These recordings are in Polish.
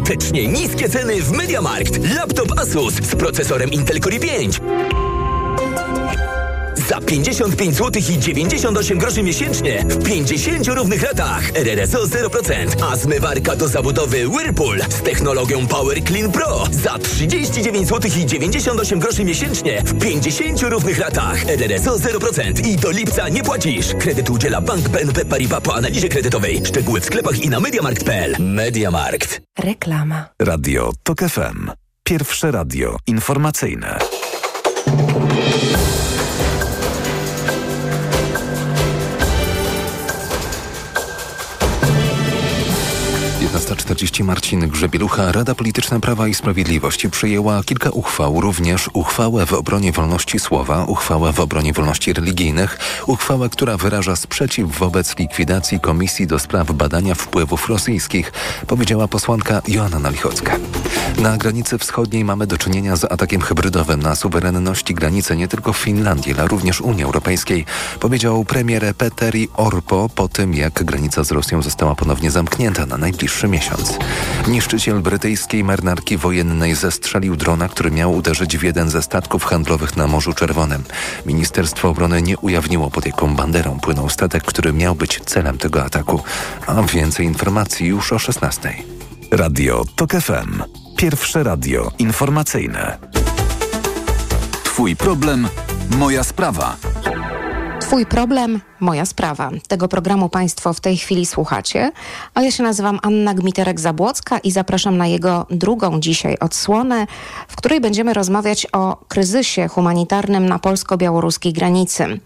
Świątecznie niskie ceny w MediaMarkt. Laptop Asus z procesorem Intel Core i5 za 55 zł i 98 groszy miesięcznie w 50 równych latach. RRSO 0%, a zmywarka do zabudowy Whirlpool z technologią Power Clean Pro za 39 zł i 98 groszy miesięcznie w 50 równych latach. RRSO 0% i do lipca nie płacisz. Kredyt udziela Bank BNP Paribas po analizie kredytowej. Szczegóły w sklepach i na mediamarkt.pl. Mediamarkt. Reklama. Radio TOK FM. Pierwsze radio informacyjne. 19.40 Marcin Grzebielucha, Rada Polityczna Prawa i Sprawiedliwości przyjęła kilka uchwał, również uchwałę w obronie wolności słowa, uchwałę w obronie wolności religijnych, uchwałę, która wyraża sprzeciw wobec likwidacji Komisji do Spraw Badania Wpływów Rosyjskich, powiedziała posłanka Joanna Lichocka. Na granicy wschodniej mamy do czynienia z atakiem hybrydowym na suwerenności granicy nie tylko Finlandii, ale również Unii Europejskiej, powiedział premier Petteri Orpo po tym, jak granica z Rosją została ponownie zamknięta na najbliższy miesiąc. Niszczyciel brytyjskiej marynarki wojennej zestrzelił drona, który miał uderzyć w jeden ze statków handlowych na Morzu Czerwonym. Ministerstwo Obrony nie ujawniło pod jaką banderą płynął statek, który miał być celem tego ataku. A więcej informacji już o 16. Radio TOK FM. Pierwsze radio informacyjne. Twój problem, moja sprawa. Twój problem, moja sprawa. Tego programu Państwo w tej chwili słuchacie, a ja się nazywam Anna Gmiterek-Zabłocka i zapraszam na jego drugą dzisiaj odsłonę, w której będziemy rozmawiać o kryzysie humanitarnym na polsko-białoruskiej granicy.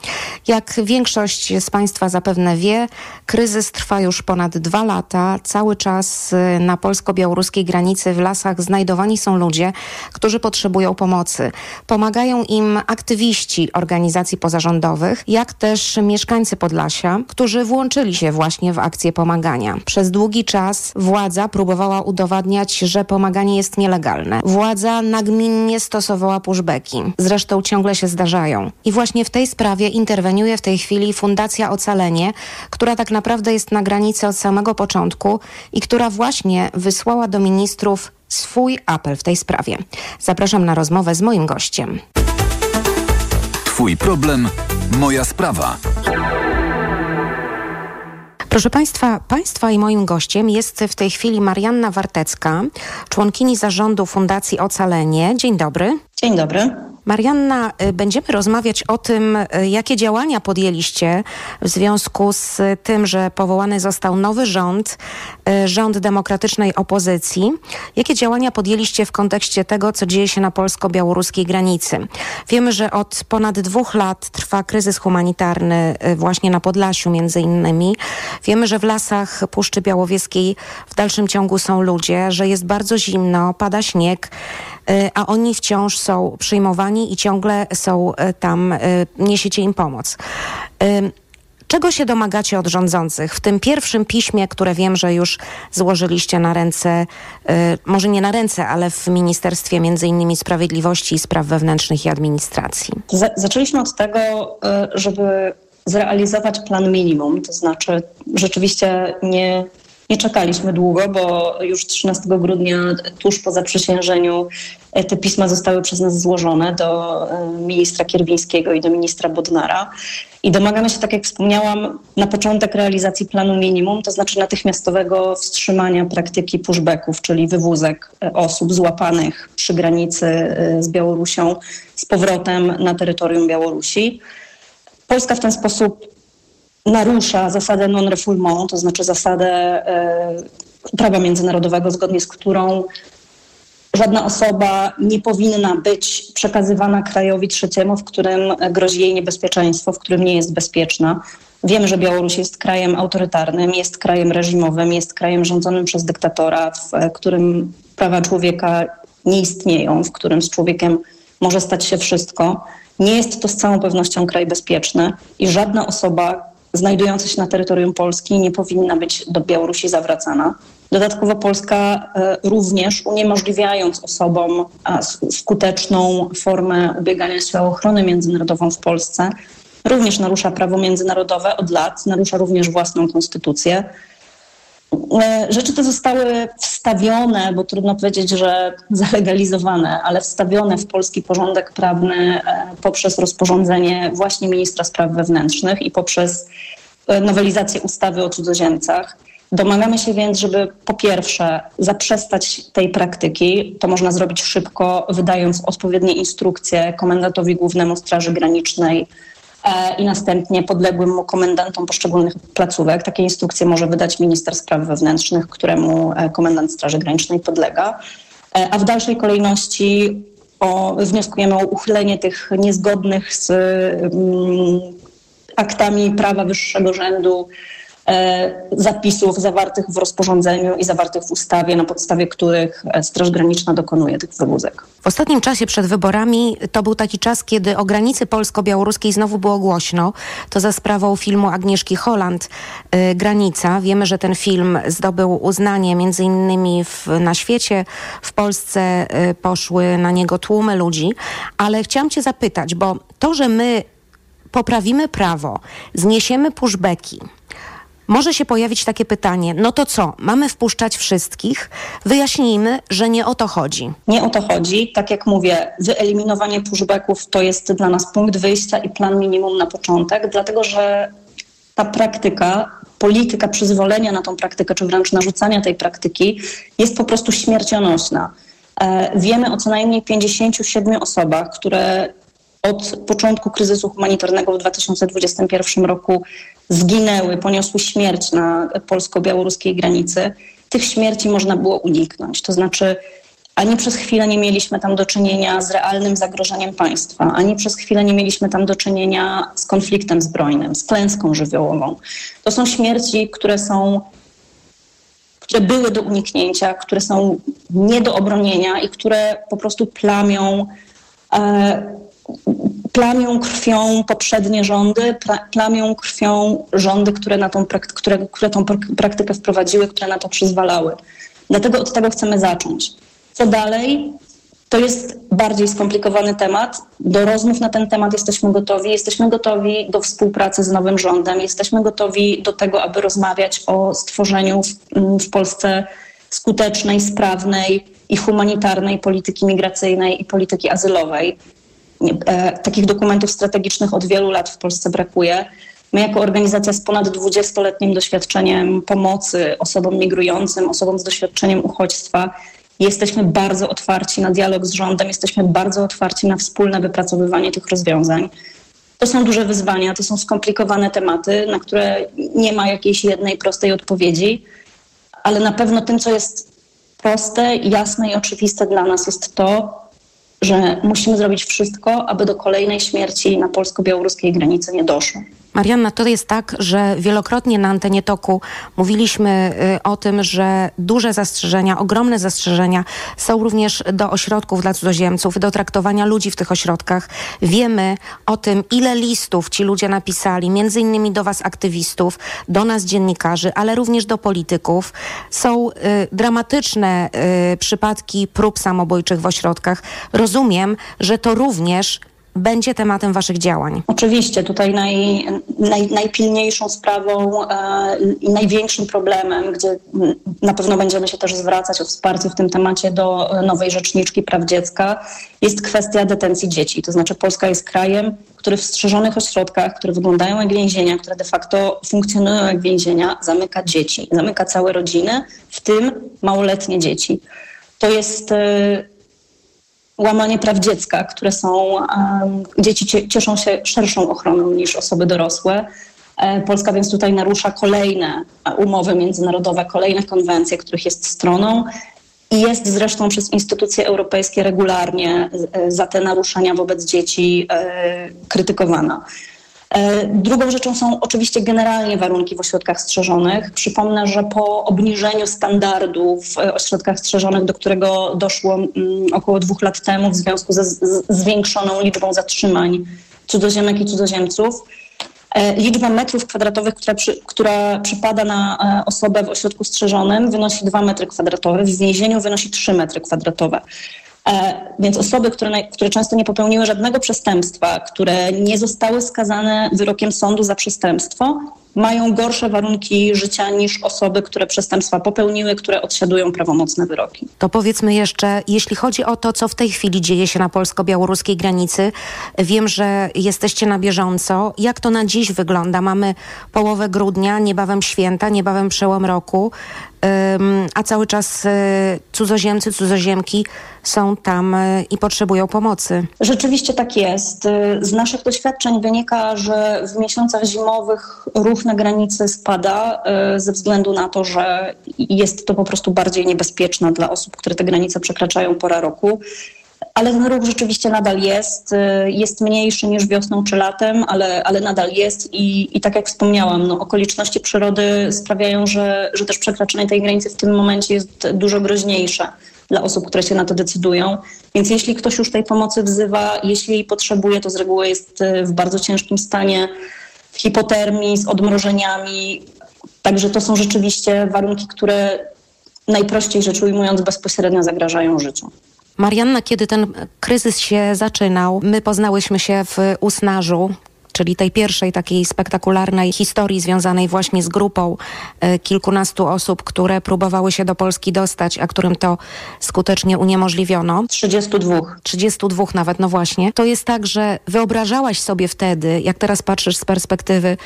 Jak większość z Państwa zapewne wie, kryzys trwa już ponad dwa lata. Cały czas y, na polsko-białoruskiej granicy w lasach znajdowani są ludzie, którzy potrzebują pomocy. Pomagają im aktywiści organizacji pozarządowych, jak też mieszkańcy Podlasia, którzy włączyli się właśnie w akcję pomagania. Przez długi czas władza próbowała udowadniać, że pomaganie jest nielegalne. Władza nagminnie stosowała pushbacki. Zresztą ciągle się zdarzają. I właśnie w tej sprawie interweniuje w tej chwili Fundacja Ocalenie, która tak naprawdę jest na granicy od samego początku i która właśnie wysłała do ministrów swój apel w tej sprawie. Zapraszam na rozmowę z moim gościem. Twój problem, moja sprawa. Proszę Państwa, Państwa i moim gościem jest w tej chwili Marianna Wartecka, członkini zarządu Fundacji Ocalenie. Dzień dobry. Dzień dobry. Marianna, y, będziemy rozmawiać o tym, y, jakie działania podjęliście w związku z tym, że powołany został nowy rząd, y, rząd demokratycznej opozycji. Jakie działania podjęliście w kontekście tego, co dzieje się na polsko-białoruskiej granicy? Wiemy, że od ponad dwóch lat trwa kryzys humanitarny właśnie na Podlasiu między innymi. Wiemy, że w lasach Puszczy Białowieskiej w dalszym ciągu są ludzie, że jest bardzo zimno, pada śnieg. Y, a oni wciąż są przyjmowani i ciągle są y, tam, y, niesiecie im pomoc. Czego się domagacie od rządzących? W tym pierwszym piśmie, które wiem, że już złożyliście na ręce, może nie na ręce, ale w Ministerstwie między innymi Sprawiedliwości i Spraw Wewnętrznych i Administracji. zaczęliśmy od tego, żeby zrealizować plan minimum, to znaczy rzeczywiście nie nie czekaliśmy długo, bo już 13 grudnia, tuż po zaprzysiężeniu, e, te pisma zostały przez nas złożone do e, ministra Kierwińskiego i do ministra Bodnara. I domagamy się, tak jak wspomniałam, na początek realizacji planu minimum, to znaczy natychmiastowego wstrzymania praktyki pushbacków, czyli wywózek e, osób złapanych przy granicy z Białorusią z powrotem na terytorium Białorusi. Polska w ten sposób narusza zasadę non-refoulement, to znaczy zasadę e, prawa międzynarodowego, zgodnie z którą żadna osoba nie powinna być przekazywana krajowi trzeciemu, w którym grozi jej niebezpieczeństwo, w którym nie jest bezpieczna. Wiemy, że Białoruś jest krajem autorytarnym, jest krajem reżimowym, jest krajem rządzonym przez dyktatora, w którym prawa człowieka nie istnieją, w którym z człowiekiem może stać się wszystko. Nie jest to z całą pewnością kraj bezpieczny i żadna osoba, znajdująca się na terytorium Polski nie powinna być do Białorusi zawracana. Dodatkowo Polska e, również uniemożliwiając osobom skuteczną formę ubiegania się o ochronę międzynarodową w Polsce, również narusza prawo międzynarodowe od lat, narusza również własną konstytucję. E, rzeczy te zostały wstawione, bo trudno powiedzieć, że zalegalizowane, ale wstawione w polski porządek prawny e, poprzez rozporządzenie właśnie ministra spraw wewnętrznych i poprzez e, nowelizację ustawy o cudzoziemcach. Domagamy się więc, żeby po pierwsze zaprzestać tej praktyki. To można zrobić szybko, wydając odpowiednie instrukcje komendantowi głównemu Straży Granicznej i następnie podległym mu komendantom poszczególnych placówek. Takie instrukcje może wydać minister spraw wewnętrznych, któremu e, komendant Straży Granicznej podlega. E, a w dalszej kolejności o, wnioskujemy o uchylenie tych niezgodnych z mm, aktami prawa wyższego rzędu E, zapisów zawartych w rozporządzeniu i zawartych w ustawie, na podstawie których e, Straż Graniczna dokonuje tych wywózek. W ostatnim czasie przed wyborami to był taki czas, kiedy o granicy polsko-białoruskiej znowu było głośno. To za sprawą filmu Agnieszki Holland y, Granica. Wiemy, że ten film zdobył uznanie między innymi w, na świecie. W Polsce poszły na niego tłumy ludzi. Ale chciałam cię zapytać, bo to, że my poprawimy prawo, zniesiemy pushbacki, może się pojawić takie pytanie, no to co, mamy wpuszczać wszystkich? Wyjaśnijmy, że nie o to chodzi. Nie o to chodzi. Tak jak mówię, wyeliminowanie pushbacków to jest dla nas punkt wyjścia i plan minimum na początek, dlatego że ta praktyka, polityka przyzwolenia na tą praktykę, czy wręcz narzucania tej praktyki jest po prostu śmiercionośna. E, wiemy o co najmniej 57 osobach, które od początku kryzysu humanitarnego w 2021 roku zginęły, poniosły śmierć na polsko-białoruskiej granicy, tych śmierci można było uniknąć. To znaczy, ani przez chwilę nie mieliśmy tam do czynienia z realnym zagrożeniem państwa, ani przez chwilę nie mieliśmy tam do czynienia z konfliktem zbrojnym, z klęską żywiołową. To są śmierci, które są które były do uniknięcia, które są nie do obronienia i które po prostu plamią e, plamią krwią poprzednie rządy, plamią krwią rządy, które, na tą, które, które tą praktykę wprowadziły, które na to przyzwalały. Dlatego od tego chcemy zacząć. Co dalej? To jest bardziej skomplikowany temat. Do rozmów na ten temat jesteśmy gotowi. Jesteśmy gotowi do współpracy z nowym rządem. Jesteśmy gotowi do tego, aby rozmawiać o stworzeniu w, w Polsce skutecznej, sprawnej i humanitarnej polityki migracyjnej i polityki azylowej. E, takich dokumentów strategicznych od wielu lat w Polsce brakuje. My jako organizacja z ponad 20-letnim doświadczeniem pomocy osobom migrującym, osobom z doświadczeniem uchodźstwa, jesteśmy bardzo otwarci na dialog z rządem, jesteśmy bardzo otwarci na wspólne wypracowywanie tych rozwiązań. To są duże wyzwania, to są skomplikowane tematy, na które nie ma jakiejś jednej prostej odpowiedzi, ale na pewno tym, co jest proste, jasne i oczywiste dla nas, jest to, że musimy zrobić wszystko, aby do kolejnej śmierci na polsko-białoruskiej granicy nie doszło. Marianna, to jest tak, że wielokrotnie na antenie toku mówiliśmy y, o tym, że duże zastrzeżenia, ogromne zastrzeżenia są również do ośrodków dla cudzoziemców, do traktowania ludzi w tych ośrodkach. Wiemy o tym, ile listów ci ludzie napisali, między innymi do was aktywistów, do nas dziennikarzy, ale również do polityków. Są y, dramatyczne y, przypadki prób samobójczych w ośrodkach. Rozumiem, że to również będzie tematem Waszych działań? Oczywiście, tutaj naj, naj, najpilniejszą sprawą e, i największym problemem, gdzie na pewno będziemy się też zwracać o wsparcie w tym temacie do nowej rzeczniczki praw dziecka, jest kwestia detencji dzieci. To znaczy Polska jest krajem, który w strzeżonych ośrodkach, które wyglądają jak więzienia, które de facto funkcjonują jak więzienia, zamyka dzieci, zamyka całe rodziny, w tym małoletnie dzieci. To jest e, łamanie praw dziecka, które są, dzieci cieszą się szerszą ochroną niż osoby dorosłe. E, Polska więc tutaj narusza kolejne umowy międzynarodowe, kolejne konwencje, których jest stroną i jest zresztą przez instytucje europejskie regularnie e, za te naruszenia wobec dzieci e, krytykowana. E, drugą rzeczą są oczywiście generalnie warunki w ośrodkach strzeżonych. Przypomnę, że po obniżeniu standardów w ośrodkach strzeżonych, do którego doszło mm, około dwóch lat temu w związku ze zwiększoną liczbą zatrzymań cudzoziemek i cudzoziemców, e, Liczba metrów kwadratowych, która, przy, która przypada na e, osobę w ośrodku strzeżonym, wynosi 2 metry kwadratowe, w więzieniu wynosi 3 metry kwadratowe. E, więc osoby, które, które często nie popełniły żadnego przestępstwa, które nie zostały skazane wyrokiem sądu za przestępstwo, mają gorsze warunki życia niż osoby, które przestępstwa popełniły, które odsiadują prawomocne wyroki. To powiedzmy jeszcze, jeśli chodzi o to, co w tej chwili dzieje się na polsko-białoruskiej granicy, wiem, że jesteście na bieżąco. Jak to na dziś wygląda? Mamy połowę grudnia, niebawem święta, niebawem przełom roku a cały czas y, cudzoziemcy, cudzoziemki są tam y, i potrzebują pomocy. Rzeczywiście tak jest. Y, z naszych doświadczeń wynika, że w miesiącach zimowych ruch na granicy spada ze względu na to, że jest to po prostu bardziej niebezpieczne dla osób, które te granice przekraczają pora roku. Ale ten ruch rzeczywiście nadal jest. Jest mniejszy niż wiosną czy latem, ale, ale nadal jest i, i tak jak wspomniałam, no, okoliczności przyrody sprawiają, że, że też przekraczanie tej granicy w tym momencie jest dużo groźniejsze dla osób, które się na to decydują. Więc jeśli ktoś już tej pomocy wzywa, jeśli jej potrzebuje, to z reguły jest y, w bardzo ciężkim stanie, w hipotermii, z odmrożeniami. Także to są rzeczywiście warunki, które najprościej rzecz ujmując bezpośrednio zagrażają życiu. Marianna, kiedy ten kryzys się zaczynał, my poznałyśmy się w Usnarzu, czyli tej pierwszej takiej spektakularnej historii związanej właśnie z grupą e, kilkunastu osób, które próbowały się do Polski dostać, a którym to skutecznie uniemożliwiono. 32. 32 nawet, no właśnie. To jest tak, że wyobrażałaś sobie wtedy, jak teraz patrzysz z perspektywy,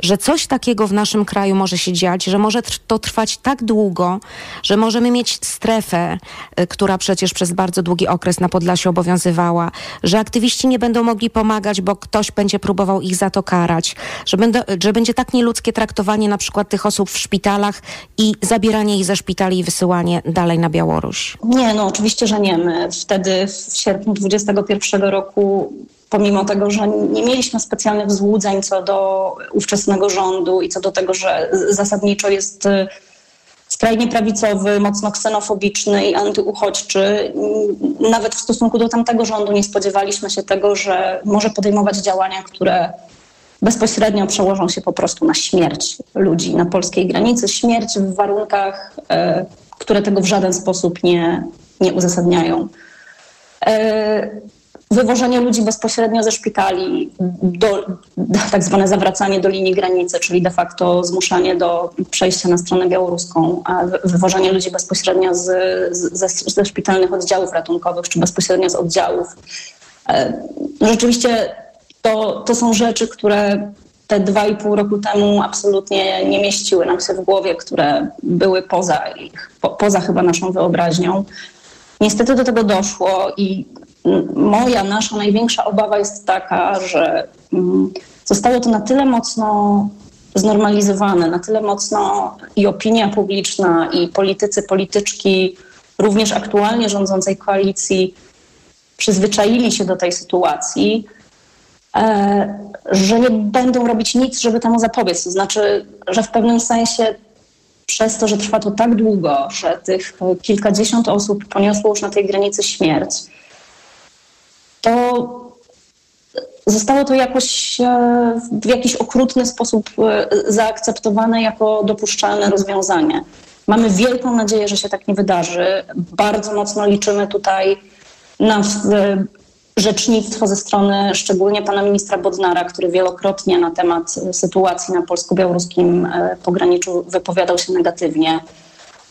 że coś takiego w naszym kraju może się dziać, że może to trwać tak długo, że możemy mieć strefę, y, która przecież przez bardzo długi okres na Podlasiu obowiązywała, że aktywiści nie będą mogli pomagać, bo ktoś będzie próbował ich za to karać, że, będę, że będzie tak nieludzkie traktowanie na przykład tych osób w szpitalach i zabieranie ich ze szpitali i wysyłanie dalej na Białoruś. Nie, no oczywiście, że nie. My wtedy w sierpniu 2021 roku pomimo tego, że nie mieliśmy specjalnych złudzeń co do ówczesnego rządu i co do tego, że zasadniczo jest y, skrajnie prawicowy, mocno ksenofobiczny i antyuchodźczy. Nawet w stosunku do tamtego rządu nie spodziewaliśmy się tego, że może podejmować działania, które bezpośrednio przełożą się po prostu na śmierć ludzi na polskiej granicy. Śmierć w warunkach, y, które tego w żaden sposób nie, nie uzasadniają. Wywożenie ludzi bezpośrednio ze szpitali, do, tak zwane zawracanie do linii granicy, czyli de facto zmuszanie do przejścia na stronę białoruską, wywożenie ludzi bezpośrednio z, z, ze, ze szpitalnych oddziałów ratunkowych, czy bezpośrednio z oddziałów. E, rzeczywiście to, to są rzeczy, które te dwa i pół roku temu absolutnie nie mieściły nam się w głowie, które były poza, ich, po, poza chyba naszą wyobraźnią. Niestety do tego doszło i moja, nasza największa obawa jest taka, że mm, zostało to na tyle mocno znormalizowane, na tyle mocno i opinia publiczna, i politycy, polityczki, również aktualnie rządzącej koalicji przyzwyczaili się do tej sytuacji, e, że nie będą robić nic, żeby temu zapobiec. To znaczy, że w pewnym sensie przez to, że trwa to tak długo, że tych kilkadziesiąt osób poniosło już na tej granicy śmierć, to zostało to jakoś e, w jakiś okrutny sposób e, zaakceptowane jako dopuszczalne rozwiązanie. Mamy wielką nadzieję, że się tak nie wydarzy. Bardzo mocno liczymy tutaj na rzecznictwo ze strony szczególnie pana ministra Bodnara, który wielokrotnie na temat sytuacji na polsko-białoruskim e, pograniczu wypowiadał się negatywnie.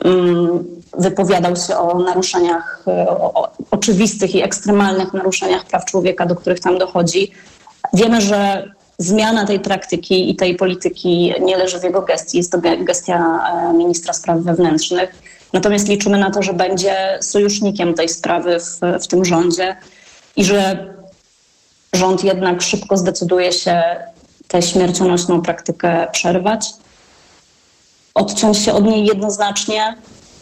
Mm, wypowiadał się o naruszeniach, e, o, oczywistych i ekstremalnych naruszeniach praw człowieka, do których tam dochodzi. Wiemy, że zmiana tej praktyki i tej polityki nie leży w jego gestii, jest to gestia e, ministra spraw wewnętrznych. Natomiast liczymy na to, że będzie sojusznikiem tej sprawy w, w tym rządzie i że rząd jednak szybko zdecyduje się tę śmiercionośną praktykę przerwać odciąć się od niej jednoznacznie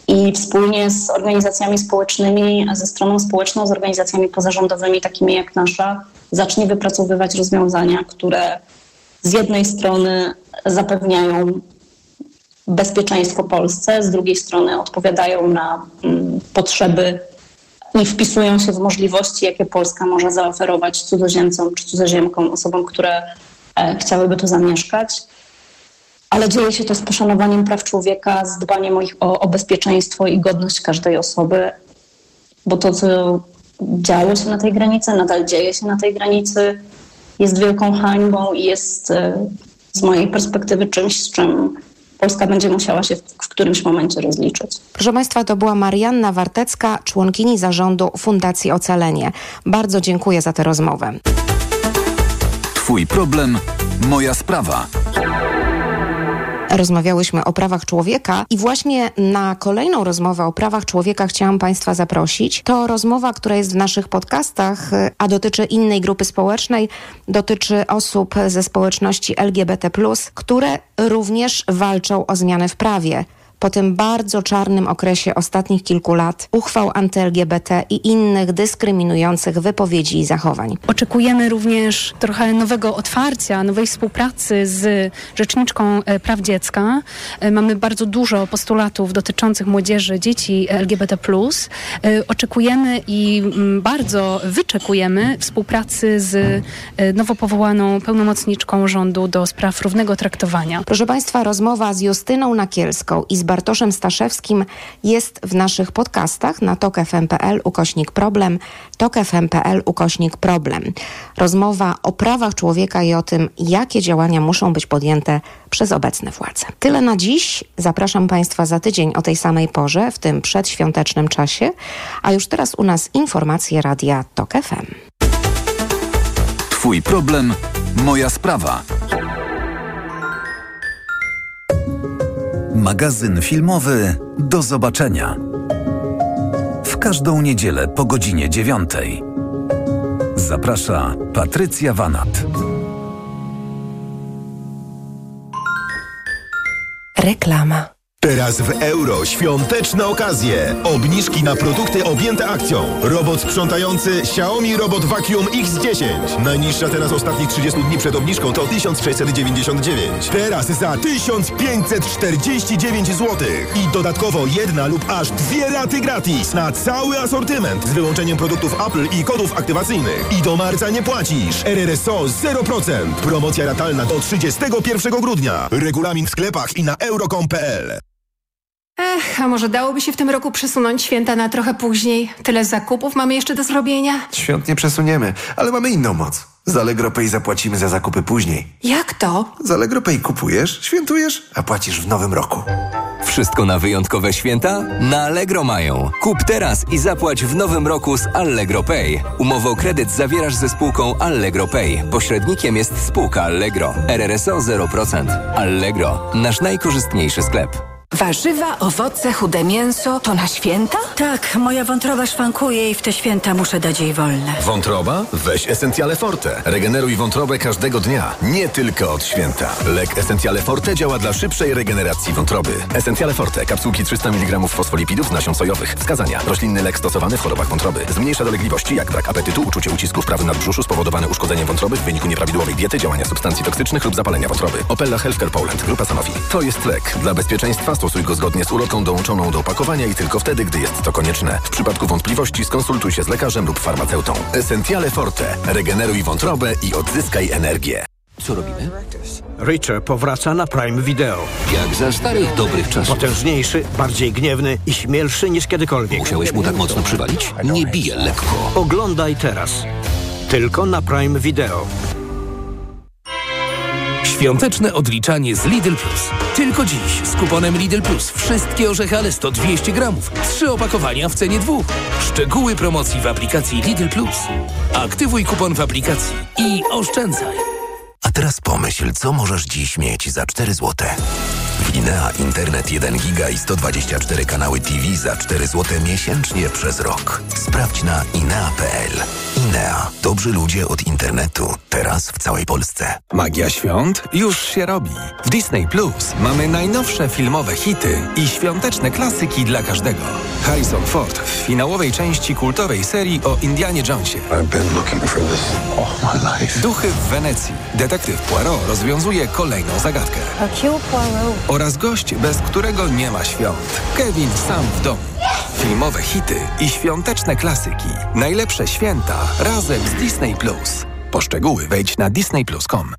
i wspólnie z organizacjami społecznymi, ze stroną społeczną, z organizacjami pozarządowymi, takimi jak nasza, zacznie wypracowywać rozwiązania, które z jednej strony zapewniają bezpieczeństwo Polsce, z drugiej strony odpowiadają na mm, potrzeby i wpisują się w możliwości, jakie Polska może zaoferować cudzoziemcom czy cudzoziemkom, osobom, które e, chciałyby tu zamieszkać ale dzieje się to z poszanowaniem praw człowieka, z dbaniem o, ich, o, o bezpieczeństwo i godność każdej osoby, bo to, co działo się na tej granicy, nadal dzieje się na tej granicy, jest wielką hańbą i jest e, z mojej perspektywy czymś, z czym Polska będzie musiała się w którymś momencie rozliczyć. Proszę Państwa, to była Marianna Wartecka, członkini zarządu Fundacji Ocalenie. Bardzo dziękuję za tę rozmowę. Twój problem, moja sprawa rozmawiałyśmy o prawach człowieka i właśnie na kolejną rozmowę o prawach człowieka chciałam Państwa zaprosić. To rozmowa, która jest w naszych podcastach, a dotyczy innej grupy społecznej, dotyczy osób ze społeczności LGBT, które również walczą o zmiany w prawie po tym bardzo czarnym okresie ostatnich kilku lat uchwał anty-LGBT i innych dyskryminujących wypowiedzi i zachowań. Oczekujemy również trochę nowego otwarcia, nowej współpracy z Rzeczniczką e, Praw Dziecka. E, mamy bardzo dużo postulatów dotyczących młodzieży, dzieci LGBT+. E, oczekujemy i mm, bardzo wyczekujemy współpracy z nowo powołaną pełnomocniczką rządu do spraw równego traktowania. Proszę Państwa, rozmowa z Justyną Nakielską i z Bartoszem Staszewskim jest w naszych podcastach na tokfm.pl ukośnik problem, tokfm.pl ukośnik problem. Rozmowa o prawach człowieka i o tym, jakie działania muszą być podjęte przez obecne władze. Tyle na dziś. Zapraszam Państwa za tydzień o tej samej porze, w tym przedświątecznym czasie, a już teraz u nas informacje Radia TOK FM. Twój problem, moja sprawa. Magazyn filmowy Do zobaczenia. W każdą niedzielę po godzinie dziewiątej. Zaprasza Patrycja Wanat. Reklama. Teraz w euro świąteczne okazje. Obniżki na produkty objęte akcją. Robot sprzątający Xiaomi Robot Vacuum X10. Najniższa teraz ostatnich 30 dni przed obniżką to 1699. Teraz za 1549 zł. I dodatkowo jedna lub aż dwie raty gratis na cały asortyment z wyłączeniem produktów Apple i kodów aktywacyjnych. I do marca nie płacisz. RRSO 0%. Promocja ratalna do 31 grudnia. Regulamin w sklepach i na euro.com.pl. Ech, a może dałoby się w tym roku przesunąć święta na trochę później? Tyle zakupów mamy jeszcze do zrobienia. Świąt nie przesuniemy, ale mamy inną moc. Z Allegro Pay zapłacimy za zakupy później. Jak to? Z Allegro Pay kupujesz, świętujesz, a płacisz w nowym roku. Wszystko na wyjątkowe święta? Na Allegro mają. Kup teraz i zapłać w nowym roku z Allegro Pay. Umowę o kredyt zawierasz ze spółką Allegro Pay. Pośrednikiem jest spółka Allegro. RRSO 0%. Allegro. Nasz najkorzystniejszy sklep. Warzywa, owoce, chude mięso to na święta? Tak, moja wątroba szwankuje i w te święta muszę dać jej wolne. Wątroba? Weź Essentiale Forte. Regeneruj wątrobę każdego dnia, nie tylko od święta. Lek Essentiale Forte działa dla szybszej regeneracji wątroby. Essentiale Forte. Kapsułki 300 mg fosfolipidów z nasion sojowych. Wskazania. Roślinny lek stosowany w chorobach wątroby. Zmniejsza dolegliwości jak brak apetytu, uczucie ucisku w prawym nadbrzuszu spowodowane uszkodzeniem wątroby w wyniku nieprawidłowej diety, działania substancji toksycznych lub zapalenia wątroby. Opella Healthcare Poland. Grupa Sanofi. To jest lek. Dla bezpieczeństwa Stosuj go zgodnie z ulotką dołączoną do opakowania i tylko wtedy, gdy jest to konieczne. W przypadku wątpliwości skonsultuj się z lekarzem lub farmaceutą. Essentiale Forte. Regeneruj wątrobę i odzyskaj energię. Co robimy? Richard powraca na Prime Video. Jak za starych dobrych czasów. Potężniejszy, bardziej gniewny i śmielszy niż kiedykolwiek. Musiałeś mu tak mocno przywalić? Nie bije lekko. Oglądaj teraz. Tylko na Prime Video. Świąteczne odliczanie z Lidl Plus. Tylko dziś z kuponem Lidl Plus wszystkie orzechy Alesto 200 gramów. Trzy opakowania w cenie dwóch. Szczegóły promocji w aplikacji Lidl Plus. Aktywuj kupon w aplikacji i oszczędzaj. A teraz pomyśl, co możesz dziś mieć za 4 złote. W Internet 1 giga i 124 kanały TV za 4 zł miesięcznie przez rok. Sprawdź na inea.pl. Inea. Dobrzy ludzie od internetu. Teraz w całej Polsce. Magia świąt już się robi. W Disney Plus mamy najnowsze filmowe hity i świąteczne klasyki dla każdego. Harrison Ford w finałowej części kultowej serii o Indianie Jonesie. Duchy w Wenecji. Detektyw Poirot rozwiązuje kolejną zagadkę. Oraz gość, bez którego nie ma świąt. Kevin sam w domu. Filmowe hity i świąteczne klasyki. Najlepsze święta razem z Disney Plus. Poszczegóły wejdź na disneyplus.com.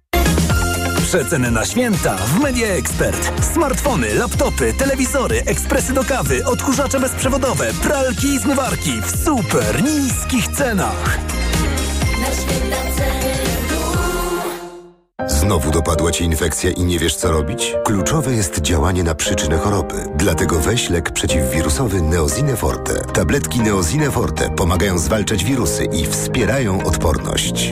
Przeceny na święta w Media Expert. Smartfony, laptopy, telewizory, ekspresy do kawy, odkurzacze bezprzewodowe, pralki i zmywarki w super niskich cenach. Na święta Znowu dopadła Cię infekcja i nie wiesz co robić? Kluczowe jest działanie na przyczynę choroby. Dlatego weź lek przeciwwirusowy Neozine Forte. Tabletki Neozine Forte pomagają zwalczać wirusy i wspierają odporność.